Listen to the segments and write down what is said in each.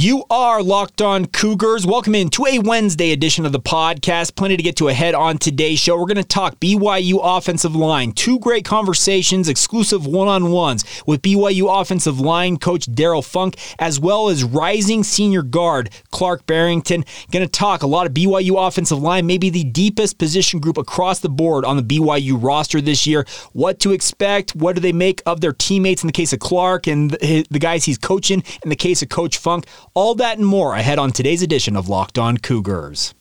You are Locked On Cougars. Welcome in to a Wednesday edition of the podcast. Plenty to get to ahead on today's show. We're going to talk BYU offensive line. Two great conversations, exclusive one on ones with BYU offensive line coach Darrell Funk, as well as rising senior guard Clark Barrington. Going to talk a lot of BYU offensive line, maybe the deepest position group across the board on the BYU roster this year. What to expect? What do they make of their teammates in the case of Clark and the guys he's coaching in the case of Coach Funk? All that and more ahead on today's edition of Locked On Cougars.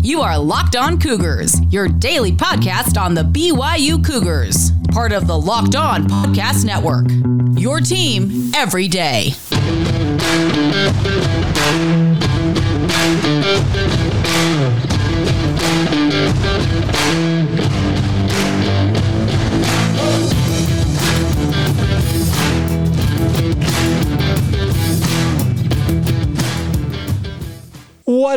You are Locked On Cougars, your daily podcast on the BYU Cougars, part of the Locked On Podcast Network. Your team every day.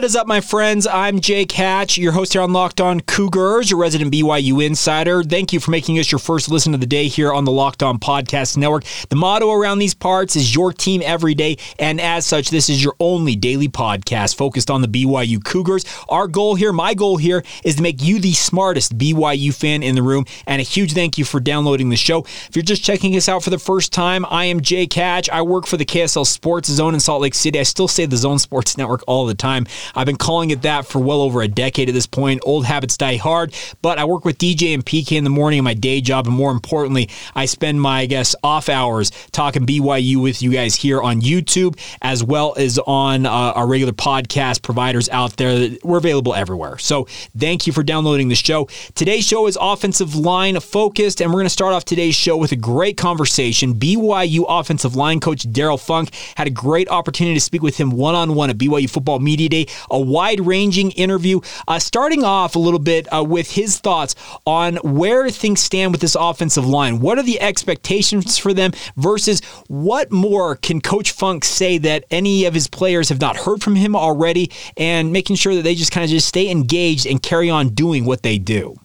What is up, my friends? I'm Jake Hatch, your host here on Locked On Cougars, your resident BYU insider. Thank you for making us your first listen of the day here on the Locked On Podcast Network. The motto around these parts is your team every day, and as such, this is your only daily podcast focused on the BYU Cougars. Our goal here, my goal here, is to make you the smartest BYU fan in the room, and a huge thank you for downloading the show. If you're just checking us out for the first time, I am Jake Hatch. I work for the KSL Sports Zone in Salt Lake City. I still say the Zone Sports Network all the time time. I've been calling it that for well over a decade at this point. Old habits die hard, but I work with DJ and PK in the morning in my day job, and more importantly, I spend my, I guess, off hours talking BYU with you guys here on YouTube as well as on uh, our regular podcast providers out there. We're available everywhere. So thank you for downloading the show. Today's show is offensive line focused, and we're going to start off today's show with a great conversation. BYU offensive line coach Darrell Funk had a great opportunity to speak with him one on one at BYU Football Media Day a wide ranging interview. Uh, starting off a little bit uh, with his thoughts on where things stand with this offensive line. What are the expectations for them versus what more can Coach Funk say that any of his players have not heard from him already and making sure that they just kind of just stay engaged and carry on doing what they do?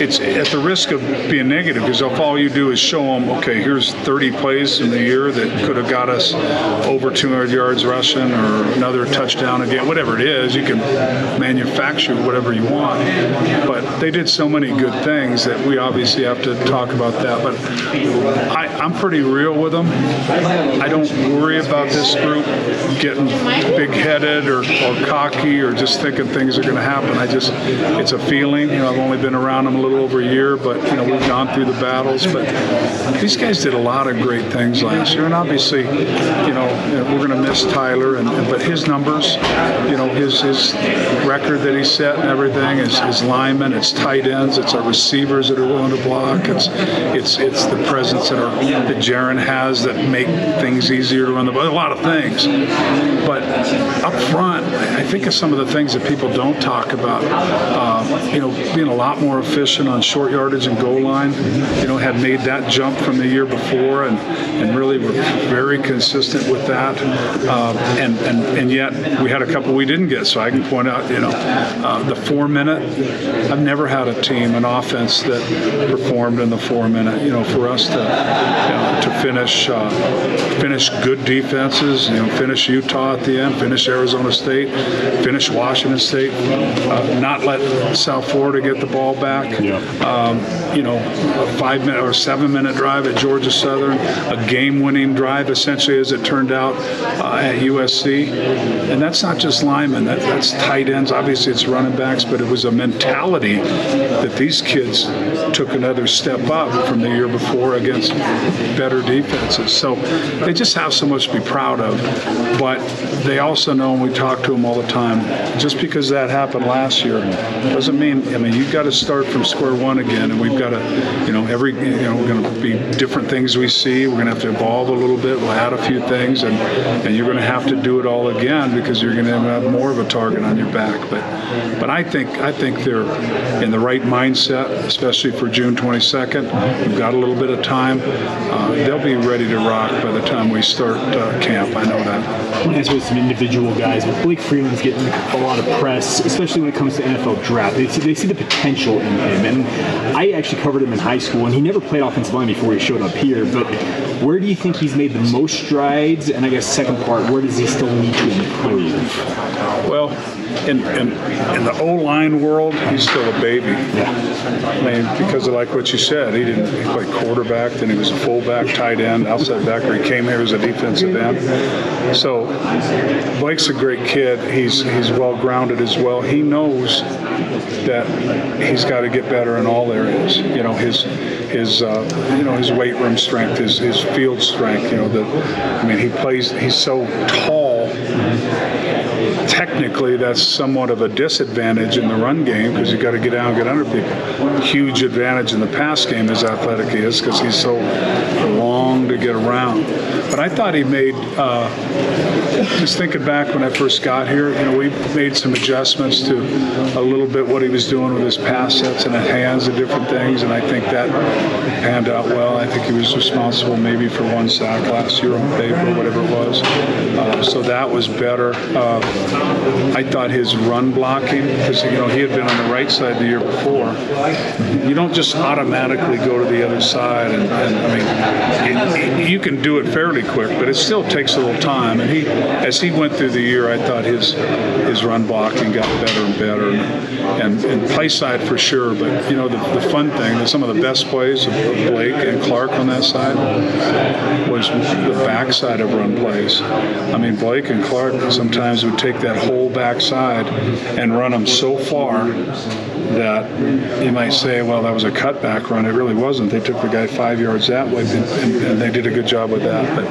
It's at the risk of being negative because if all you do is show them, okay, here's 30 plays in the year that could have got us over 200 yards rushing or another touchdown again, whatever it is, you can manufacture whatever you want. But they did so many good things that we obviously have to talk about that. But I, I'm pretty real with them. I don't worry about this group getting big-headed or, or cocky or just thinking things are going to happen. I just, it's a feeling. You know, I've only been around them a little over a year, but you know we've gone through the battles. But these guys did a lot of great things last year, and obviously, you know, we're going to miss Tyler, and but his numbers, you know, his his record that he set and everything is his linemen, it's tight ends, it's our receivers that are willing to block, it's it's it's the presence that our that Jaren has that make things easier to run the ball. A lot of things, but up front, I think of some of the things that people don't talk about. Uh, you know, being a lot more efficient on short yardage and goal line. You know, had made that jump from the year before, and and really were very consistent with that. Uh, and and and yet we had a couple we didn't get. So I can point out, you know, uh, the four minute. I've never had a team, an offense that performed in the four minute. You know, for us to you know, to finish uh, finish good defenses. You know, finish Utah at the end, finish Arizona State, finish Washington State, uh, not let South Florida get the ball back. Yeah. Um, you know, a five minute or seven minute drive at Georgia Southern, a game winning drive essentially as it turned out uh, at USC, and that's not just linemen. That, that's tight ends. Obviously, it's running backs, but it was a mentality that these kids took another step up from the year before against better defenses. So they just have so much to be proud of. But they also know, and we talk to them all the time, just because that happened last year doesn't mean, I mean, you've got to start from square one again, and we've got to, you know, every, you know, we're going to be different things we see. We're going to have to evolve a little bit. We'll add a few things, and, and you're going to have to do it all again because you're going to have more of a target on your back. But, but I think, I think they're in the right mindset, especially for June 22nd. We've got a little bit of time. Uh, they'll be ready to rock by the time we start uh, camp. I know that. As with some individual guys, but Blake Freeland's getting a lot of press, especially when it comes to NFL draft. They see, they see the potential in him, and I actually covered him in high school, and he never played offensive line before he showed up here. But Where do you think he's made the most strides? And I guess second part, where does he still need to improve? Well, in, in, in the O line world, he's still a baby. Yeah. I mean, because of like what you said, he didn't he played quarterback, then he was a fullback, tight end, outside backer. He came here as a defensive end. So Blake's a great kid. He's he's well grounded as well. He knows that he's got to get better in all areas. You know, his his uh, you know his weight room strength, his his field strength. You know, the I mean, he plays. He's so tall technically that's somewhat of a disadvantage in the run game because you got to get down and get under people. Huge advantage in the pass game as athletic he is because he's so long to get around. But I thought he made, uh, just thinking back when I first got here, you know, we made some adjustments to a little bit what he was doing with his pass sets and his hands and different things, and I think that panned out well. I think he was responsible maybe for one sack last year on paper, whatever it was. Uh, so that was better. Uh, I thought his run blocking, because you know he had been on the right side the year before. You don't just automatically go to the other side, and, and I mean, it, you can do it fairly quick, but it still takes a little time. And he, as he went through the year, I thought his his run blocking got better and better, and, and play side for sure. But you know, the, the fun thing, some of the best plays of Blake and Clark on that side was the backside of run plays. I mean, Blake and Clark sometimes would take that whole backside and run them so far that you might say, well, that was a cutback run. It really wasn't. They took the guy five yards that way, and, and, and they did a good job with that. But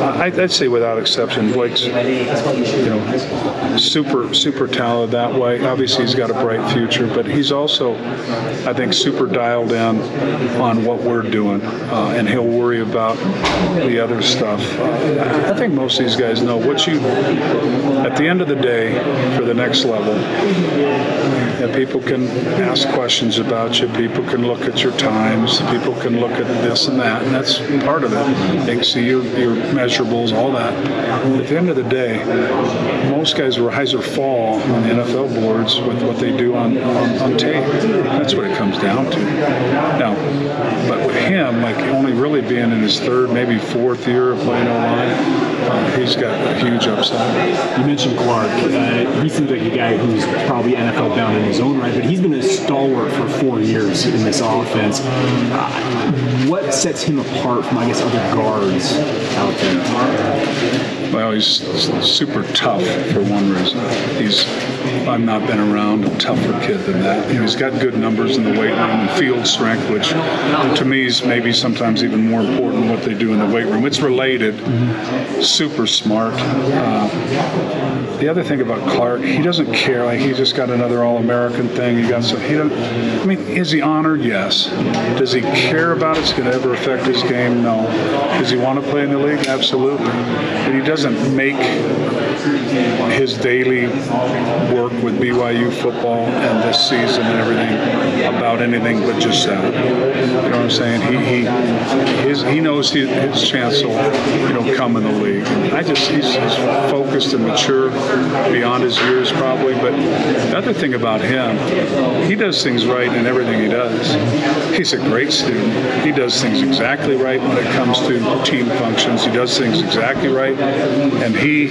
I, would say, without exception, Blake's you know super super talented that way. Obviously, he's got a bright future, but he's also, I think, super dialed in on what we're doing, uh, and he'll worry about the other stuff. Uh, I think most of these guys know what you. At the end of the day, for the next level, people can ask questions about you. People can look at your times. People can look at this and that, and that's part of it. They can see your, your measurables, all that. At the end of the day, most guys rise or fall on the NFL boards with what they do on, on, on tape. That's what it comes down to. Now, but with him, like only really being in his third, maybe fourth year of playing O-line, uh, he's got a huge upside. You mentioned Clark. Uh, he seems like a guy who's probably NFL bound in his own right, but he's been a stalwart for four years in this offense. Uh, what sets him apart from, I guess, other guards out there? Well, he's super tough for one reason. He's I've not been around a tougher kid than that. You know, he's got good numbers in the weight room and field strength, which to me is maybe sometimes even more important than what they do in the weight room. It's related. Super smart. Uh, the other thing about Clark, he doesn't care. Like he just got another All-American thing. He got some. He. I mean, is he honored? Yes. Does he care about it's going to ever affect his game? No. Does he want to play in the league? Absolutely. But he doesn't make his daily work with BYU football and this season and everything about anything but just that. You know what I'm saying? He he his, he knows his, his chance will you know come in the league. I just he's, he's focused and mature beyond his years probably. But the other thing about him, he does things right in everything he does. He's a great student. He does things exactly right when it comes to team functions. He does things exactly right, and he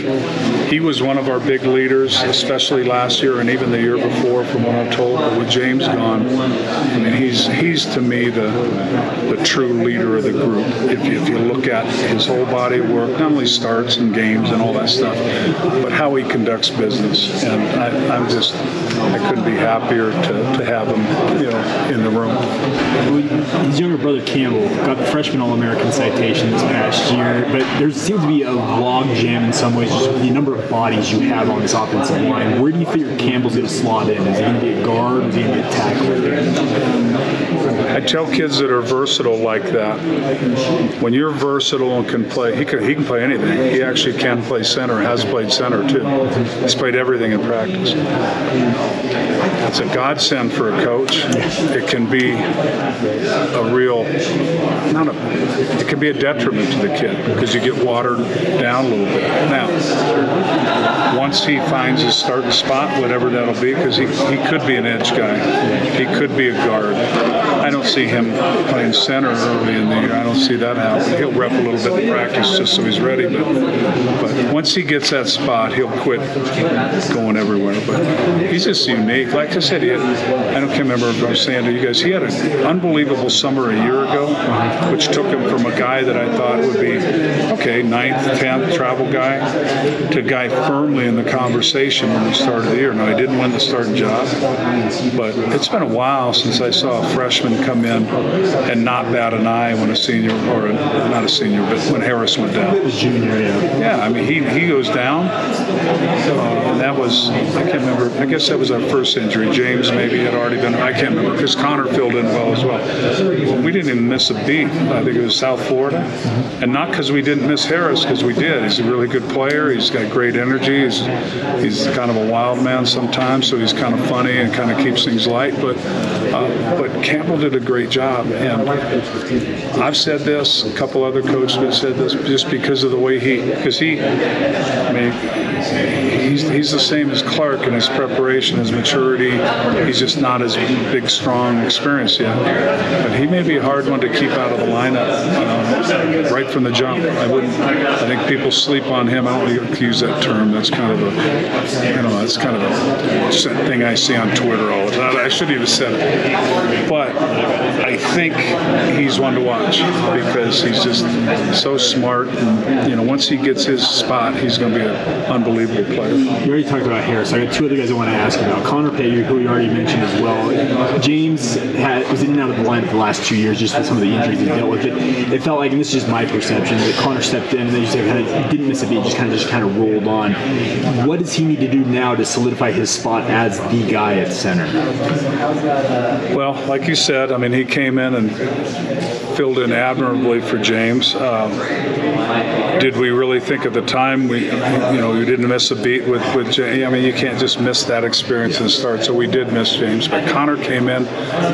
he was one of our big leaders, especially last year and even the year before, from what I'm told. With James gone, I mean, he's he's to me the the true leader of the group. If you, if you look at his whole body of work, not only starts and games and all that stuff, but how he conducts business. And I, I'm just I couldn't be happier to, to have him, you know, in the room. His younger brother Campbell got the freshman All-American citation this past year, but there seems to be a log jam in some ways, just the number of bodies you have on this offensive line. Where do you figure Campbell's going to slot in? Is he going to be a guard? Is he going to be a tackle? I tell kids that are versatile like that, when you're versatile and can play, he can, he can play anything. He actually can play center, has played center too. He's played everything in practice. It's a godsend for a coach. It can be a real, not a, it can be a detriment to the kid because you get watered down a little bit. Now, once he finds his starting spot, whatever that'll be, because he, he could be an edge guy, he could be a guard. I don't see him playing center early in the year. I don't see that happening. He'll rep a little bit in practice just so he's ready, but but once he gets that spot, he'll quit going everywhere. But he's just unique. Like I said, he had, I don't remember if I was saying to you guys, he had an unbelievable summer a year ago, which took him from a guy that I thought would be okay, ninth, tenth travel guy, to guy firmly in the conversation when we started the year. Now he didn't win the starting job, but it's been a while since I saw a freshman come in and not bat an eye when a senior or a, not a senior, but when Harris went down. Junior, yeah. Yeah, I mean, he, he goes down. Uh, and that was, I can't remember, I guess that was our first injury. James maybe had already been, I can't remember, because Connor filled in well as well. We didn't even miss a beat. I think it was South Florida. And not because we didn't miss Harris, because we did. He's a really good player. He's got great energy. He's, he's kind of a wild man sometimes, so he's kind of funny and kind of keeps things light. But, uh, but Campbell did a great job. And I've said this, a couple other coaches have said this, just because of the way he, because he, I mean, he's, he's the same as Clark in his preparation, his maturity. He's just not as big, strong, experienced yet. But he may be a hard one to keep out of the lineup um, right from the jump. I wouldn't. I think people sleep on him. I don't like to use that term. That's kind of a, you know, that's kind of a thing I see on Twitter all the time. I shouldn't even said it. But I think he's one to watch because he's just so smart. And, you know, once he gets his spot, he's going to be an unbelievable player. You already talked about Harris. I got two other guys I want to ask about. Connor Pay, who you already mentioned as well. James had, was in and out of the lineup the last two years just with some of the injuries he dealt with. It, it felt like, and this is just my perception, that Connor stepped in and they just kind of didn't miss a beat, just kind of just kind of rolled on. What does he need to do now to solidify his spot as the guy at center? Well, like you said, I mean, he came in and filled in admirably for James. Um, did we really think at the time we, you know, we didn't miss a beat with with James? I mean, you can't just miss that experience start. So we did miss James, but Connor came in,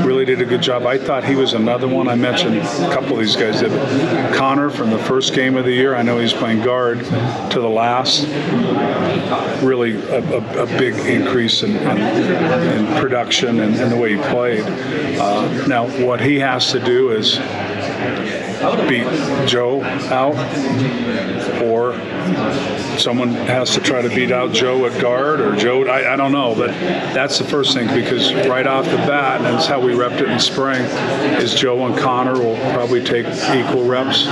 really did a good job. I thought he was another one. I mentioned a couple of these guys did. Connor from the first game of the year. I know he's playing guard to the last. Really a, a, a big increase in, in, in production and, and, the way he played. Uh, now, what he has to do is beat Joe out, or someone has to try to beat out Joe at guard or Joe. I, I, don't know, but that's the first thing because right off the bat, and that's how we repped it in spring, is Joe and Connor will probably take equal reps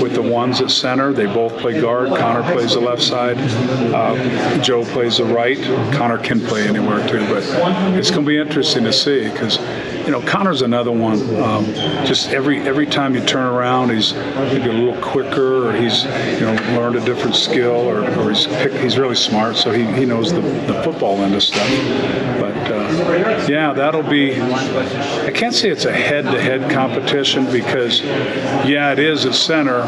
with the ones at center. They both play guard. Connor plays the left side. Uh, Joe plays the right. Connor can play anywhere too, but it's going to be interesting to see because you know, Connor's another one. Um, just every every time you turn around, he's maybe a little quicker, or he's you know learned a different skill, or, or he's he's really smart, so he, he knows the, the football end of stuff. But uh, yeah, that'll be. I can't say it's a head-to-head competition because yeah, it is at center,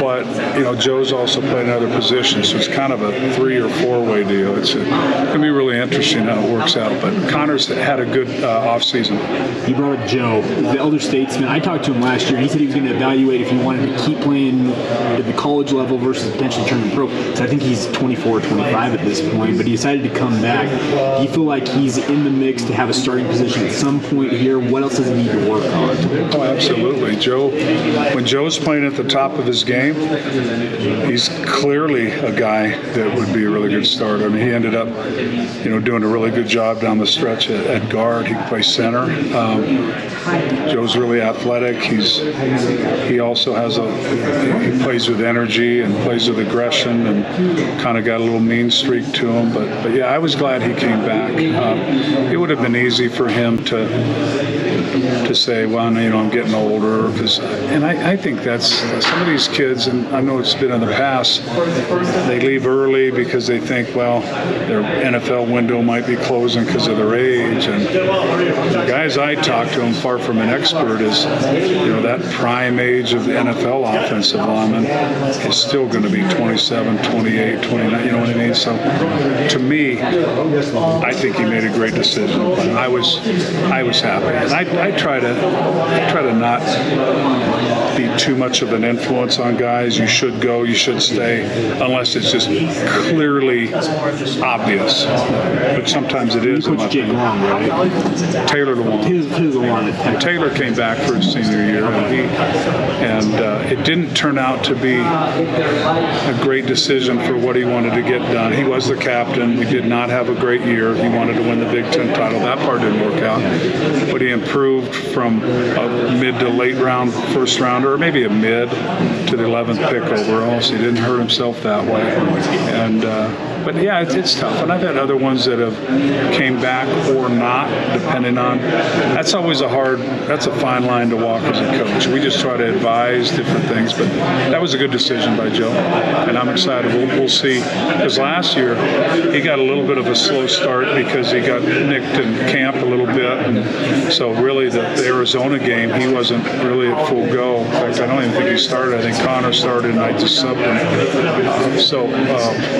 but you know Joe's also playing other positions, so it's kind of a three or four-way deal. It's, a, it's going to be really interesting how it works out. But Connor's had a good uh, offseason season. You brought up Joe, the elder statesman. I talked to him last year. He said he was going to evaluate if he wanted to keep playing at the college level versus potentially turning pro. So I think he's 24 or 25 at this point, but he decided to come back. Do you feel like he's in the mix to have a starting position at some point here? What else does he need to work on? Oh, absolutely. Joe, when Joe's playing at the top of his game, he's clearly a guy that would be a really good starter. I mean, he ended up, you know, doing a really good job down the stretch at, at guard. He plays center Um, Joe's really athletic. He's he also has a he plays with energy and plays with aggression and kind of got a little mean streak to him. But but yeah, I was glad he came back. Um, it would have been easy for him to to say, well, you know, I'm getting older. Because, and I, I think that's some of these kids, and I know it's been in the past, they leave early because they think, well, their NFL window might be closing because of their age. And the guys I talk to, I'm far from an expert, is, you know, that prime age of the NFL offensive lineman is still going to be 27, 28, 29. You know what I mean? So to me, I think he made a great decision. I was I was happy, and I, I try to I try to not be too much of an influence on guys. You should go, you should stay, unless it's just clearly obvious. But sometimes it is. Coach Jake Long, right? Taylor His Long at Tech. Taylor came back for his senior year, and he and uh, it didn't turn out to be a great decision for what he wanted to get done. He was the captain. We did not have a great year. He wanted to win the Big Ten title. That part didn't work out, but he improved from a mid to late round first rounder, or maybe a mid to the 11th pick overall. So he didn't hurt himself that way, and. Uh, but yeah, it's, it's tough. And I've had other ones that have came back or not, depending on. That's always a hard. That's a fine line to walk as a coach. We just try to advise different things, but that was a good decision by Joe, and I'm excited. We'll, we'll see. Because last year he got a little bit of a slow start because he got nicked in camp a little bit, and so really the, the Arizona game he wasn't really at full go. In fact, I don't even think he started. I think Connor started, and I just subbed him. Uh, so um,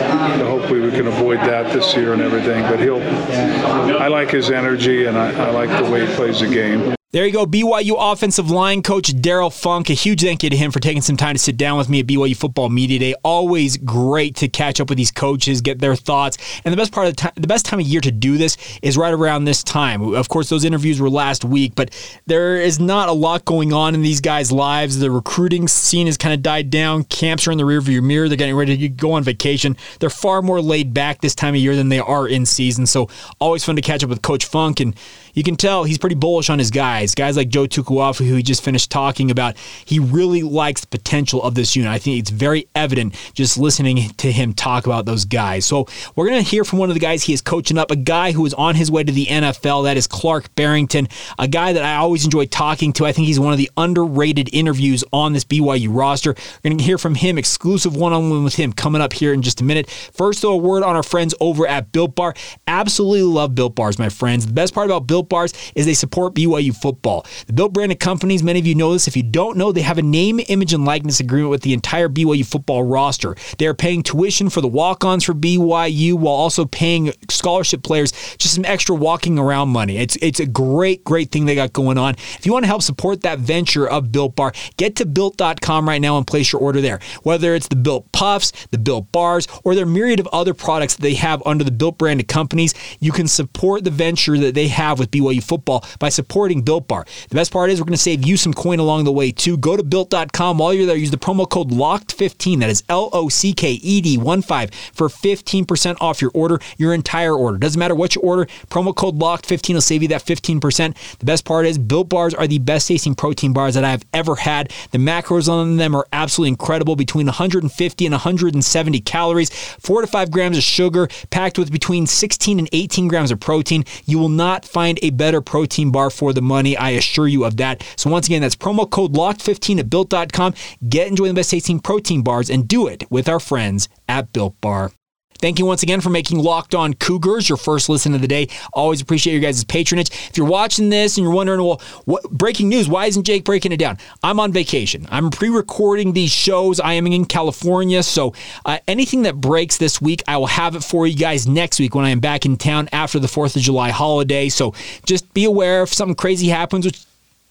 can avoid that this year and everything. But he'll. I like his energy, and I, I like the way he plays the game. There you go, BYU offensive line coach Darrell Funk. A huge thank you to him for taking some time to sit down with me at BYU Football Media Day. Always great to catch up with these coaches, get their thoughts. And the best part of the time, the best time of year to do this is right around this time. Of course, those interviews were last week, but there is not a lot going on in these guys' lives. The recruiting scene has kind of died down. Camps are in the rearview mirror. They're getting ready to go on vacation. They're far more laid back this time of year than they are in season. So always fun to catch up with Coach Funk and you can tell he's pretty bullish on his guys. Guys like Joe Tukuafu, who he just finished talking about, he really likes the potential of this unit. I think it's very evident just listening to him talk about those guys. So we're going to hear from one of the guys he is coaching up, a guy who is on his way to the NFL. That is Clark Barrington, a guy that I always enjoy talking to. I think he's one of the underrated interviews on this BYU roster. We're going to hear from him, exclusive one on one with him, coming up here in just a minute. First, though, a word on our friends over at Built Bar. Absolutely love Built Bars, my friends. The best part about Built Bars is they support BYU football. The Built branded companies, many of you know this. If you don't know, they have a name, image, and likeness agreement with the entire BYU football roster. They are paying tuition for the walk ons for BYU while also paying scholarship players just some extra walking around money. It's, it's a great, great thing they got going on. If you want to help support that venture of Built Bar, get to built.com right now and place your order there. Whether it's the Built Puffs, the Built Bars, or their myriad of other products that they have under the Built branded companies, you can support the venture that they have with BYU football by supporting Built Bar. The best part is we're going to save you some coin along the way too. Go to built.com while you're there. Use the promo code LOCKED15. That is L O C K E D 1 5 for 15% off your order, your entire order. Doesn't matter what you order, promo code LOCKED15 will save you that 15%. The best part is Built Bars are the best tasting protein bars that I've ever had. The macros on them are absolutely incredible between 150 and 170 calories, 4 to 5 grams of sugar, packed with between 16 and 18 grams of protein. You will not find a better protein bar for the money. I assure you of that. So once again, that's promo code LOCKED15 at built.com. Get enjoy the best tasting protein bars and do it with our friends at Built Bar. Thank you once again for making Locked On Cougars your first listen of the day. Always appreciate your guys' patronage. If you're watching this and you're wondering, well, what breaking news? Why isn't Jake breaking it down? I'm on vacation. I'm pre-recording these shows. I am in California, so uh, anything that breaks this week, I will have it for you guys next week when I am back in town after the Fourth of July holiday. So just be aware if something crazy happens, which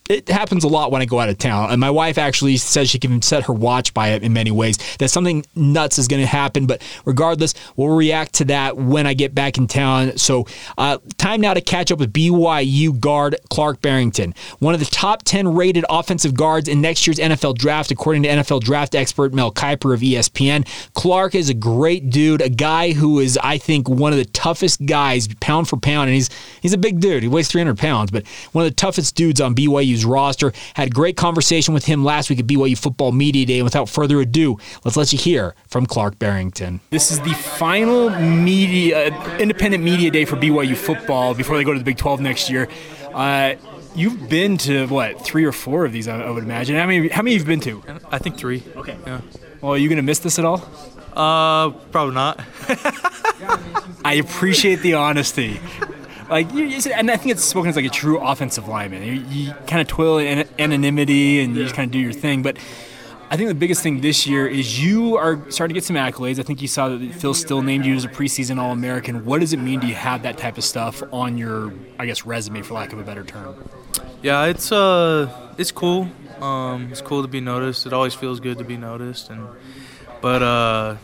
it happens a lot when I go out of town. And my wife actually says she can set her watch by it in many ways. That something nuts is going to happen. But regardless, we'll react to that when I get back in town. So, uh, time now to catch up with BYU guard Clark Barrington, one of the top 10 rated offensive guards in next year's NFL draft, according to NFL draft expert Mel Kiper of ESPN. Clark is a great dude, a guy who is, I think, one of the toughest guys, pound for pound. And he's, he's a big dude. He weighs 300 pounds, but one of the toughest dudes on BYU roster. Had a great conversation with him last week at BYU Football Media Day. And without further ado, let's let you hear from Clark Barrington. This is the final media, independent media day for BYU football before they go to the Big 12 next year. Uh, You've been to what three or four of these, I would imagine. How many? How many have you been to? I think three. Okay. Yeah. Well, are you gonna miss this at all? Uh, probably not. I appreciate the honesty. Like, you, and I think it's spoken as like a true offensive lineman. You, you kind of toil in anonymity and you just kind of do your thing. But I think the biggest thing this year is you are starting to get some accolades. I think you saw that Phil Steele named you as a preseason All American. What does it mean to you have that type of stuff on your, I guess, resume, for lack of a better term? Yeah, it's uh, it's cool. Um, it's cool to be noticed. It always feels good to be noticed, and but uh,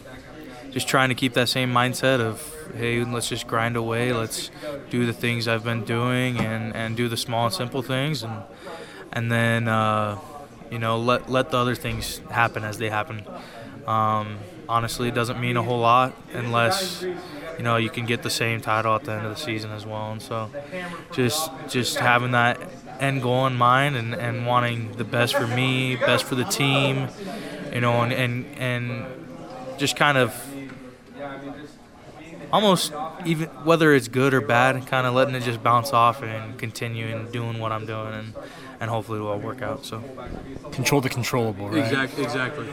just trying to keep that same mindset of hey, let's just grind away. Let's do the things I've been doing, and and do the small and simple things, and and then. Uh, you know, let let the other things happen as they happen. Um, honestly, it doesn't mean a whole lot unless you know you can get the same title at the end of the season as well. And so, just just having that end goal in mind and, and wanting the best for me, best for the team, you know, and and, and just kind of almost even whether it's good or bad, kind of letting it just bounce off and continuing doing what I'm doing and and hopefully it'll all work out. So control the controllable, right? Exactly. Exactly.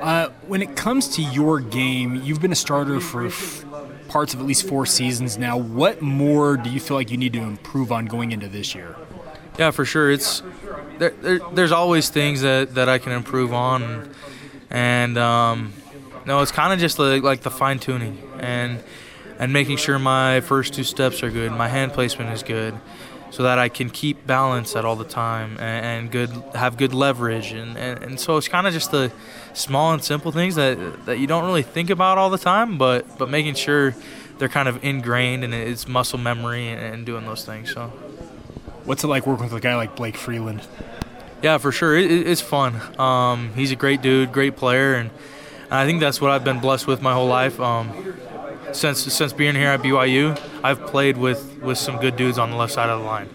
Uh, when it comes to your game, you've been a starter for f- parts of at least four seasons now. What more do you feel like you need to improve on going into this year? Yeah, for sure. It's there, there, there's always things that, that I can improve on, and um, no, it's kind of just like, like the fine tuning and and making sure my first two steps are good, my hand placement is good, so that I can keep balance at all the time and, and good have good leverage. And, and, and so it's kind of just the small and simple things that that you don't really think about all the time but but making sure they're kind of ingrained and it's muscle memory and, and doing those things so. What's it like working with a guy like Blake Freeland? Yeah for sure. It, it's fun. Um, he's a great dude great player and I think that's what I've been blessed with my whole life. Um, since since being here at BYU, I've played with with some good dudes on the left side of the line.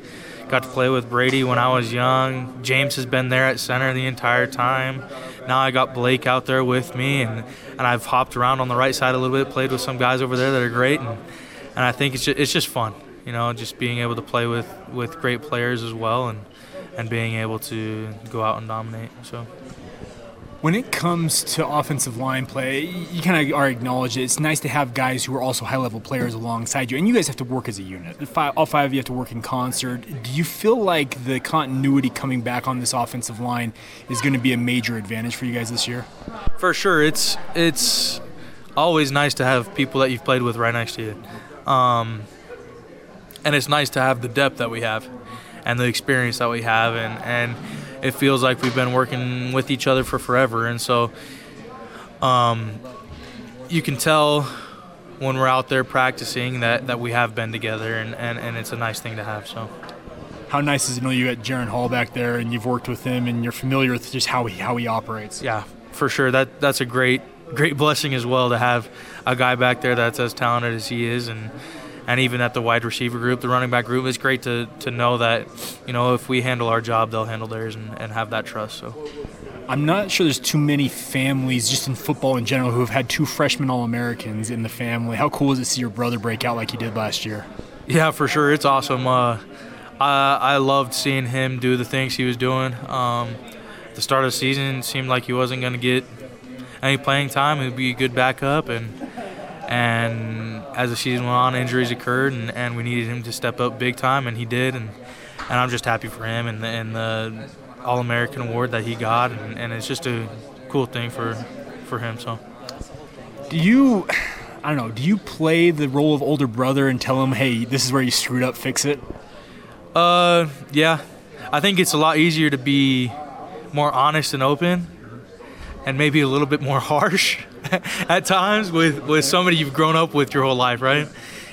Got to play with Brady when I was young. James has been there at center the entire time. Now I got Blake out there with me, and, and I've hopped around on the right side a little bit, played with some guys over there that are great, and, and I think it's just, it's just fun, you know, just being able to play with, with great players as well, and and being able to go out and dominate. So. When it comes to offensive line play, you kind of are acknowledged it. It's nice to have guys who are also high level players alongside you, and you guys have to work as a unit. All five of you have to work in concert. Do you feel like the continuity coming back on this offensive line is going to be a major advantage for you guys this year? For sure, it's it's always nice to have people that you've played with right next to you, um, and it's nice to have the depth that we have and the experience that we have, and and it feels like we've been working with each other for forever. And so um, you can tell when we're out there practicing that, that we have been together, and, and, and it's a nice thing to have. So. How nice is it to know you got Jaren Hall back there, and you've worked with him, and you're familiar with just how he how he operates. Yeah, for sure. That that's a great great blessing as well to have a guy back there that's as talented as he is, and and even at the wide receiver group, the running back group, it's great to, to know that, you know, if we handle our job, they'll handle theirs and, and have that trust. So. I'm not sure there's too many families just in football in general who have had two freshman All Americans in the family. How cool is it to see your brother break out like he did last year? Yeah, for sure. It's awesome. Uh, I, I loved seeing him do the things he was doing. Um, the start of the season seemed like he wasn't going to get any playing time. He'd be a good backup, and and as the season went on, injuries occurred, and, and we needed him to step up big time, and he did. And, and I'm just happy for him and the, and the All American award that he got, and, and it's just a cool thing for for him. So, do you? I don't know. Do you play the role of older brother and tell him, "Hey, this is where you screwed up. Fix it." Uh, yeah. I think it's a lot easier to be more honest and open, and maybe a little bit more harsh at times with, with somebody you've grown up with your whole life, right?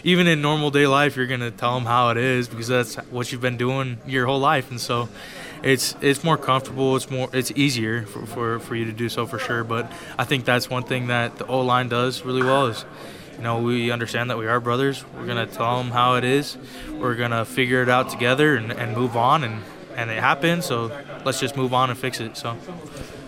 Even in normal day life, you're gonna tell them how it is because that's what you've been doing your whole life, and so it's it's more comfortable. It's more it's easier for, for, for you to do so for sure. But I think that's one thing that the O line does really well is you know, we understand that we are brothers. We're gonna tell them how it is. We're gonna figure it out together and, and move on, and and it happened. So let's just move on and fix it. So.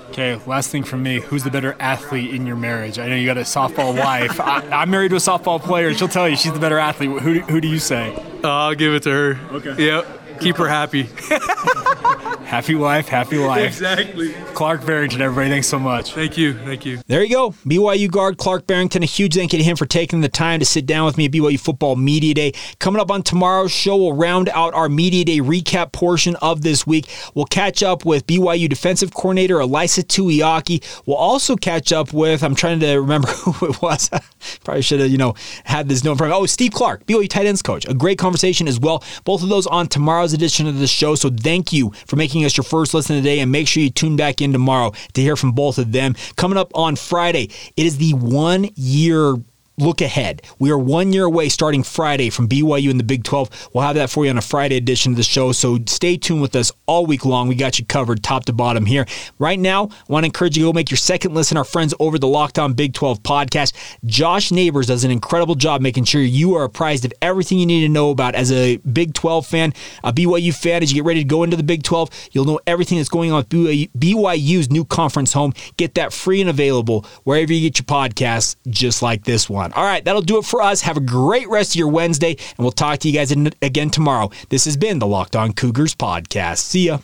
Okay, last thing from me. Who's the better athlete in your marriage? I know you got a softball wife. I, am married to a softball player. She'll tell you she's the better athlete. Who, who do you say? Uh, I'll give it to her. Okay. Yep. Keep her happy. Happy life, happy life. Exactly. Clark Barrington, everybody, thanks so much. Thank you. Thank you. There you go. BYU guard Clark Barrington. A huge thank you to him for taking the time to sit down with me at BYU Football Media Day. Coming up on tomorrow's show, we'll round out our Media Day recap portion of this week. We'll catch up with BYU defensive coordinator Ilaisa Tuiaki. We'll also catch up with, I'm trying to remember who it was. Probably should have, you know, had this known from. Oh, Steve Clark, BYU tight ends coach. A great conversation as well. Both of those on tomorrow's edition of the show. So thank you for making us your first listen today, and make sure you tune back in tomorrow to hear from both of them. Coming up on Friday, it is the one year look ahead. We are one year away starting Friday from BYU in the Big 12. We'll have that for you on a Friday edition of the show. So stay tuned with us all week long. We got you covered top to bottom here. Right now, I want to encourage you to go make your second listen. Our friends over the Locked On Big 12 podcast. Josh Neighbors does an incredible job making sure you are apprised of everything you need to know about as a Big 12 fan, a BYU fan. As you get ready to go into the Big 12, you'll know everything that's going on with BYU's new conference home. Get that free and available wherever you get your podcasts, just like this one. All right, that'll do it for us. Have a great rest of your Wednesday, and we'll talk to you guys again tomorrow. This has been the Locked On Cougars podcast. See ya.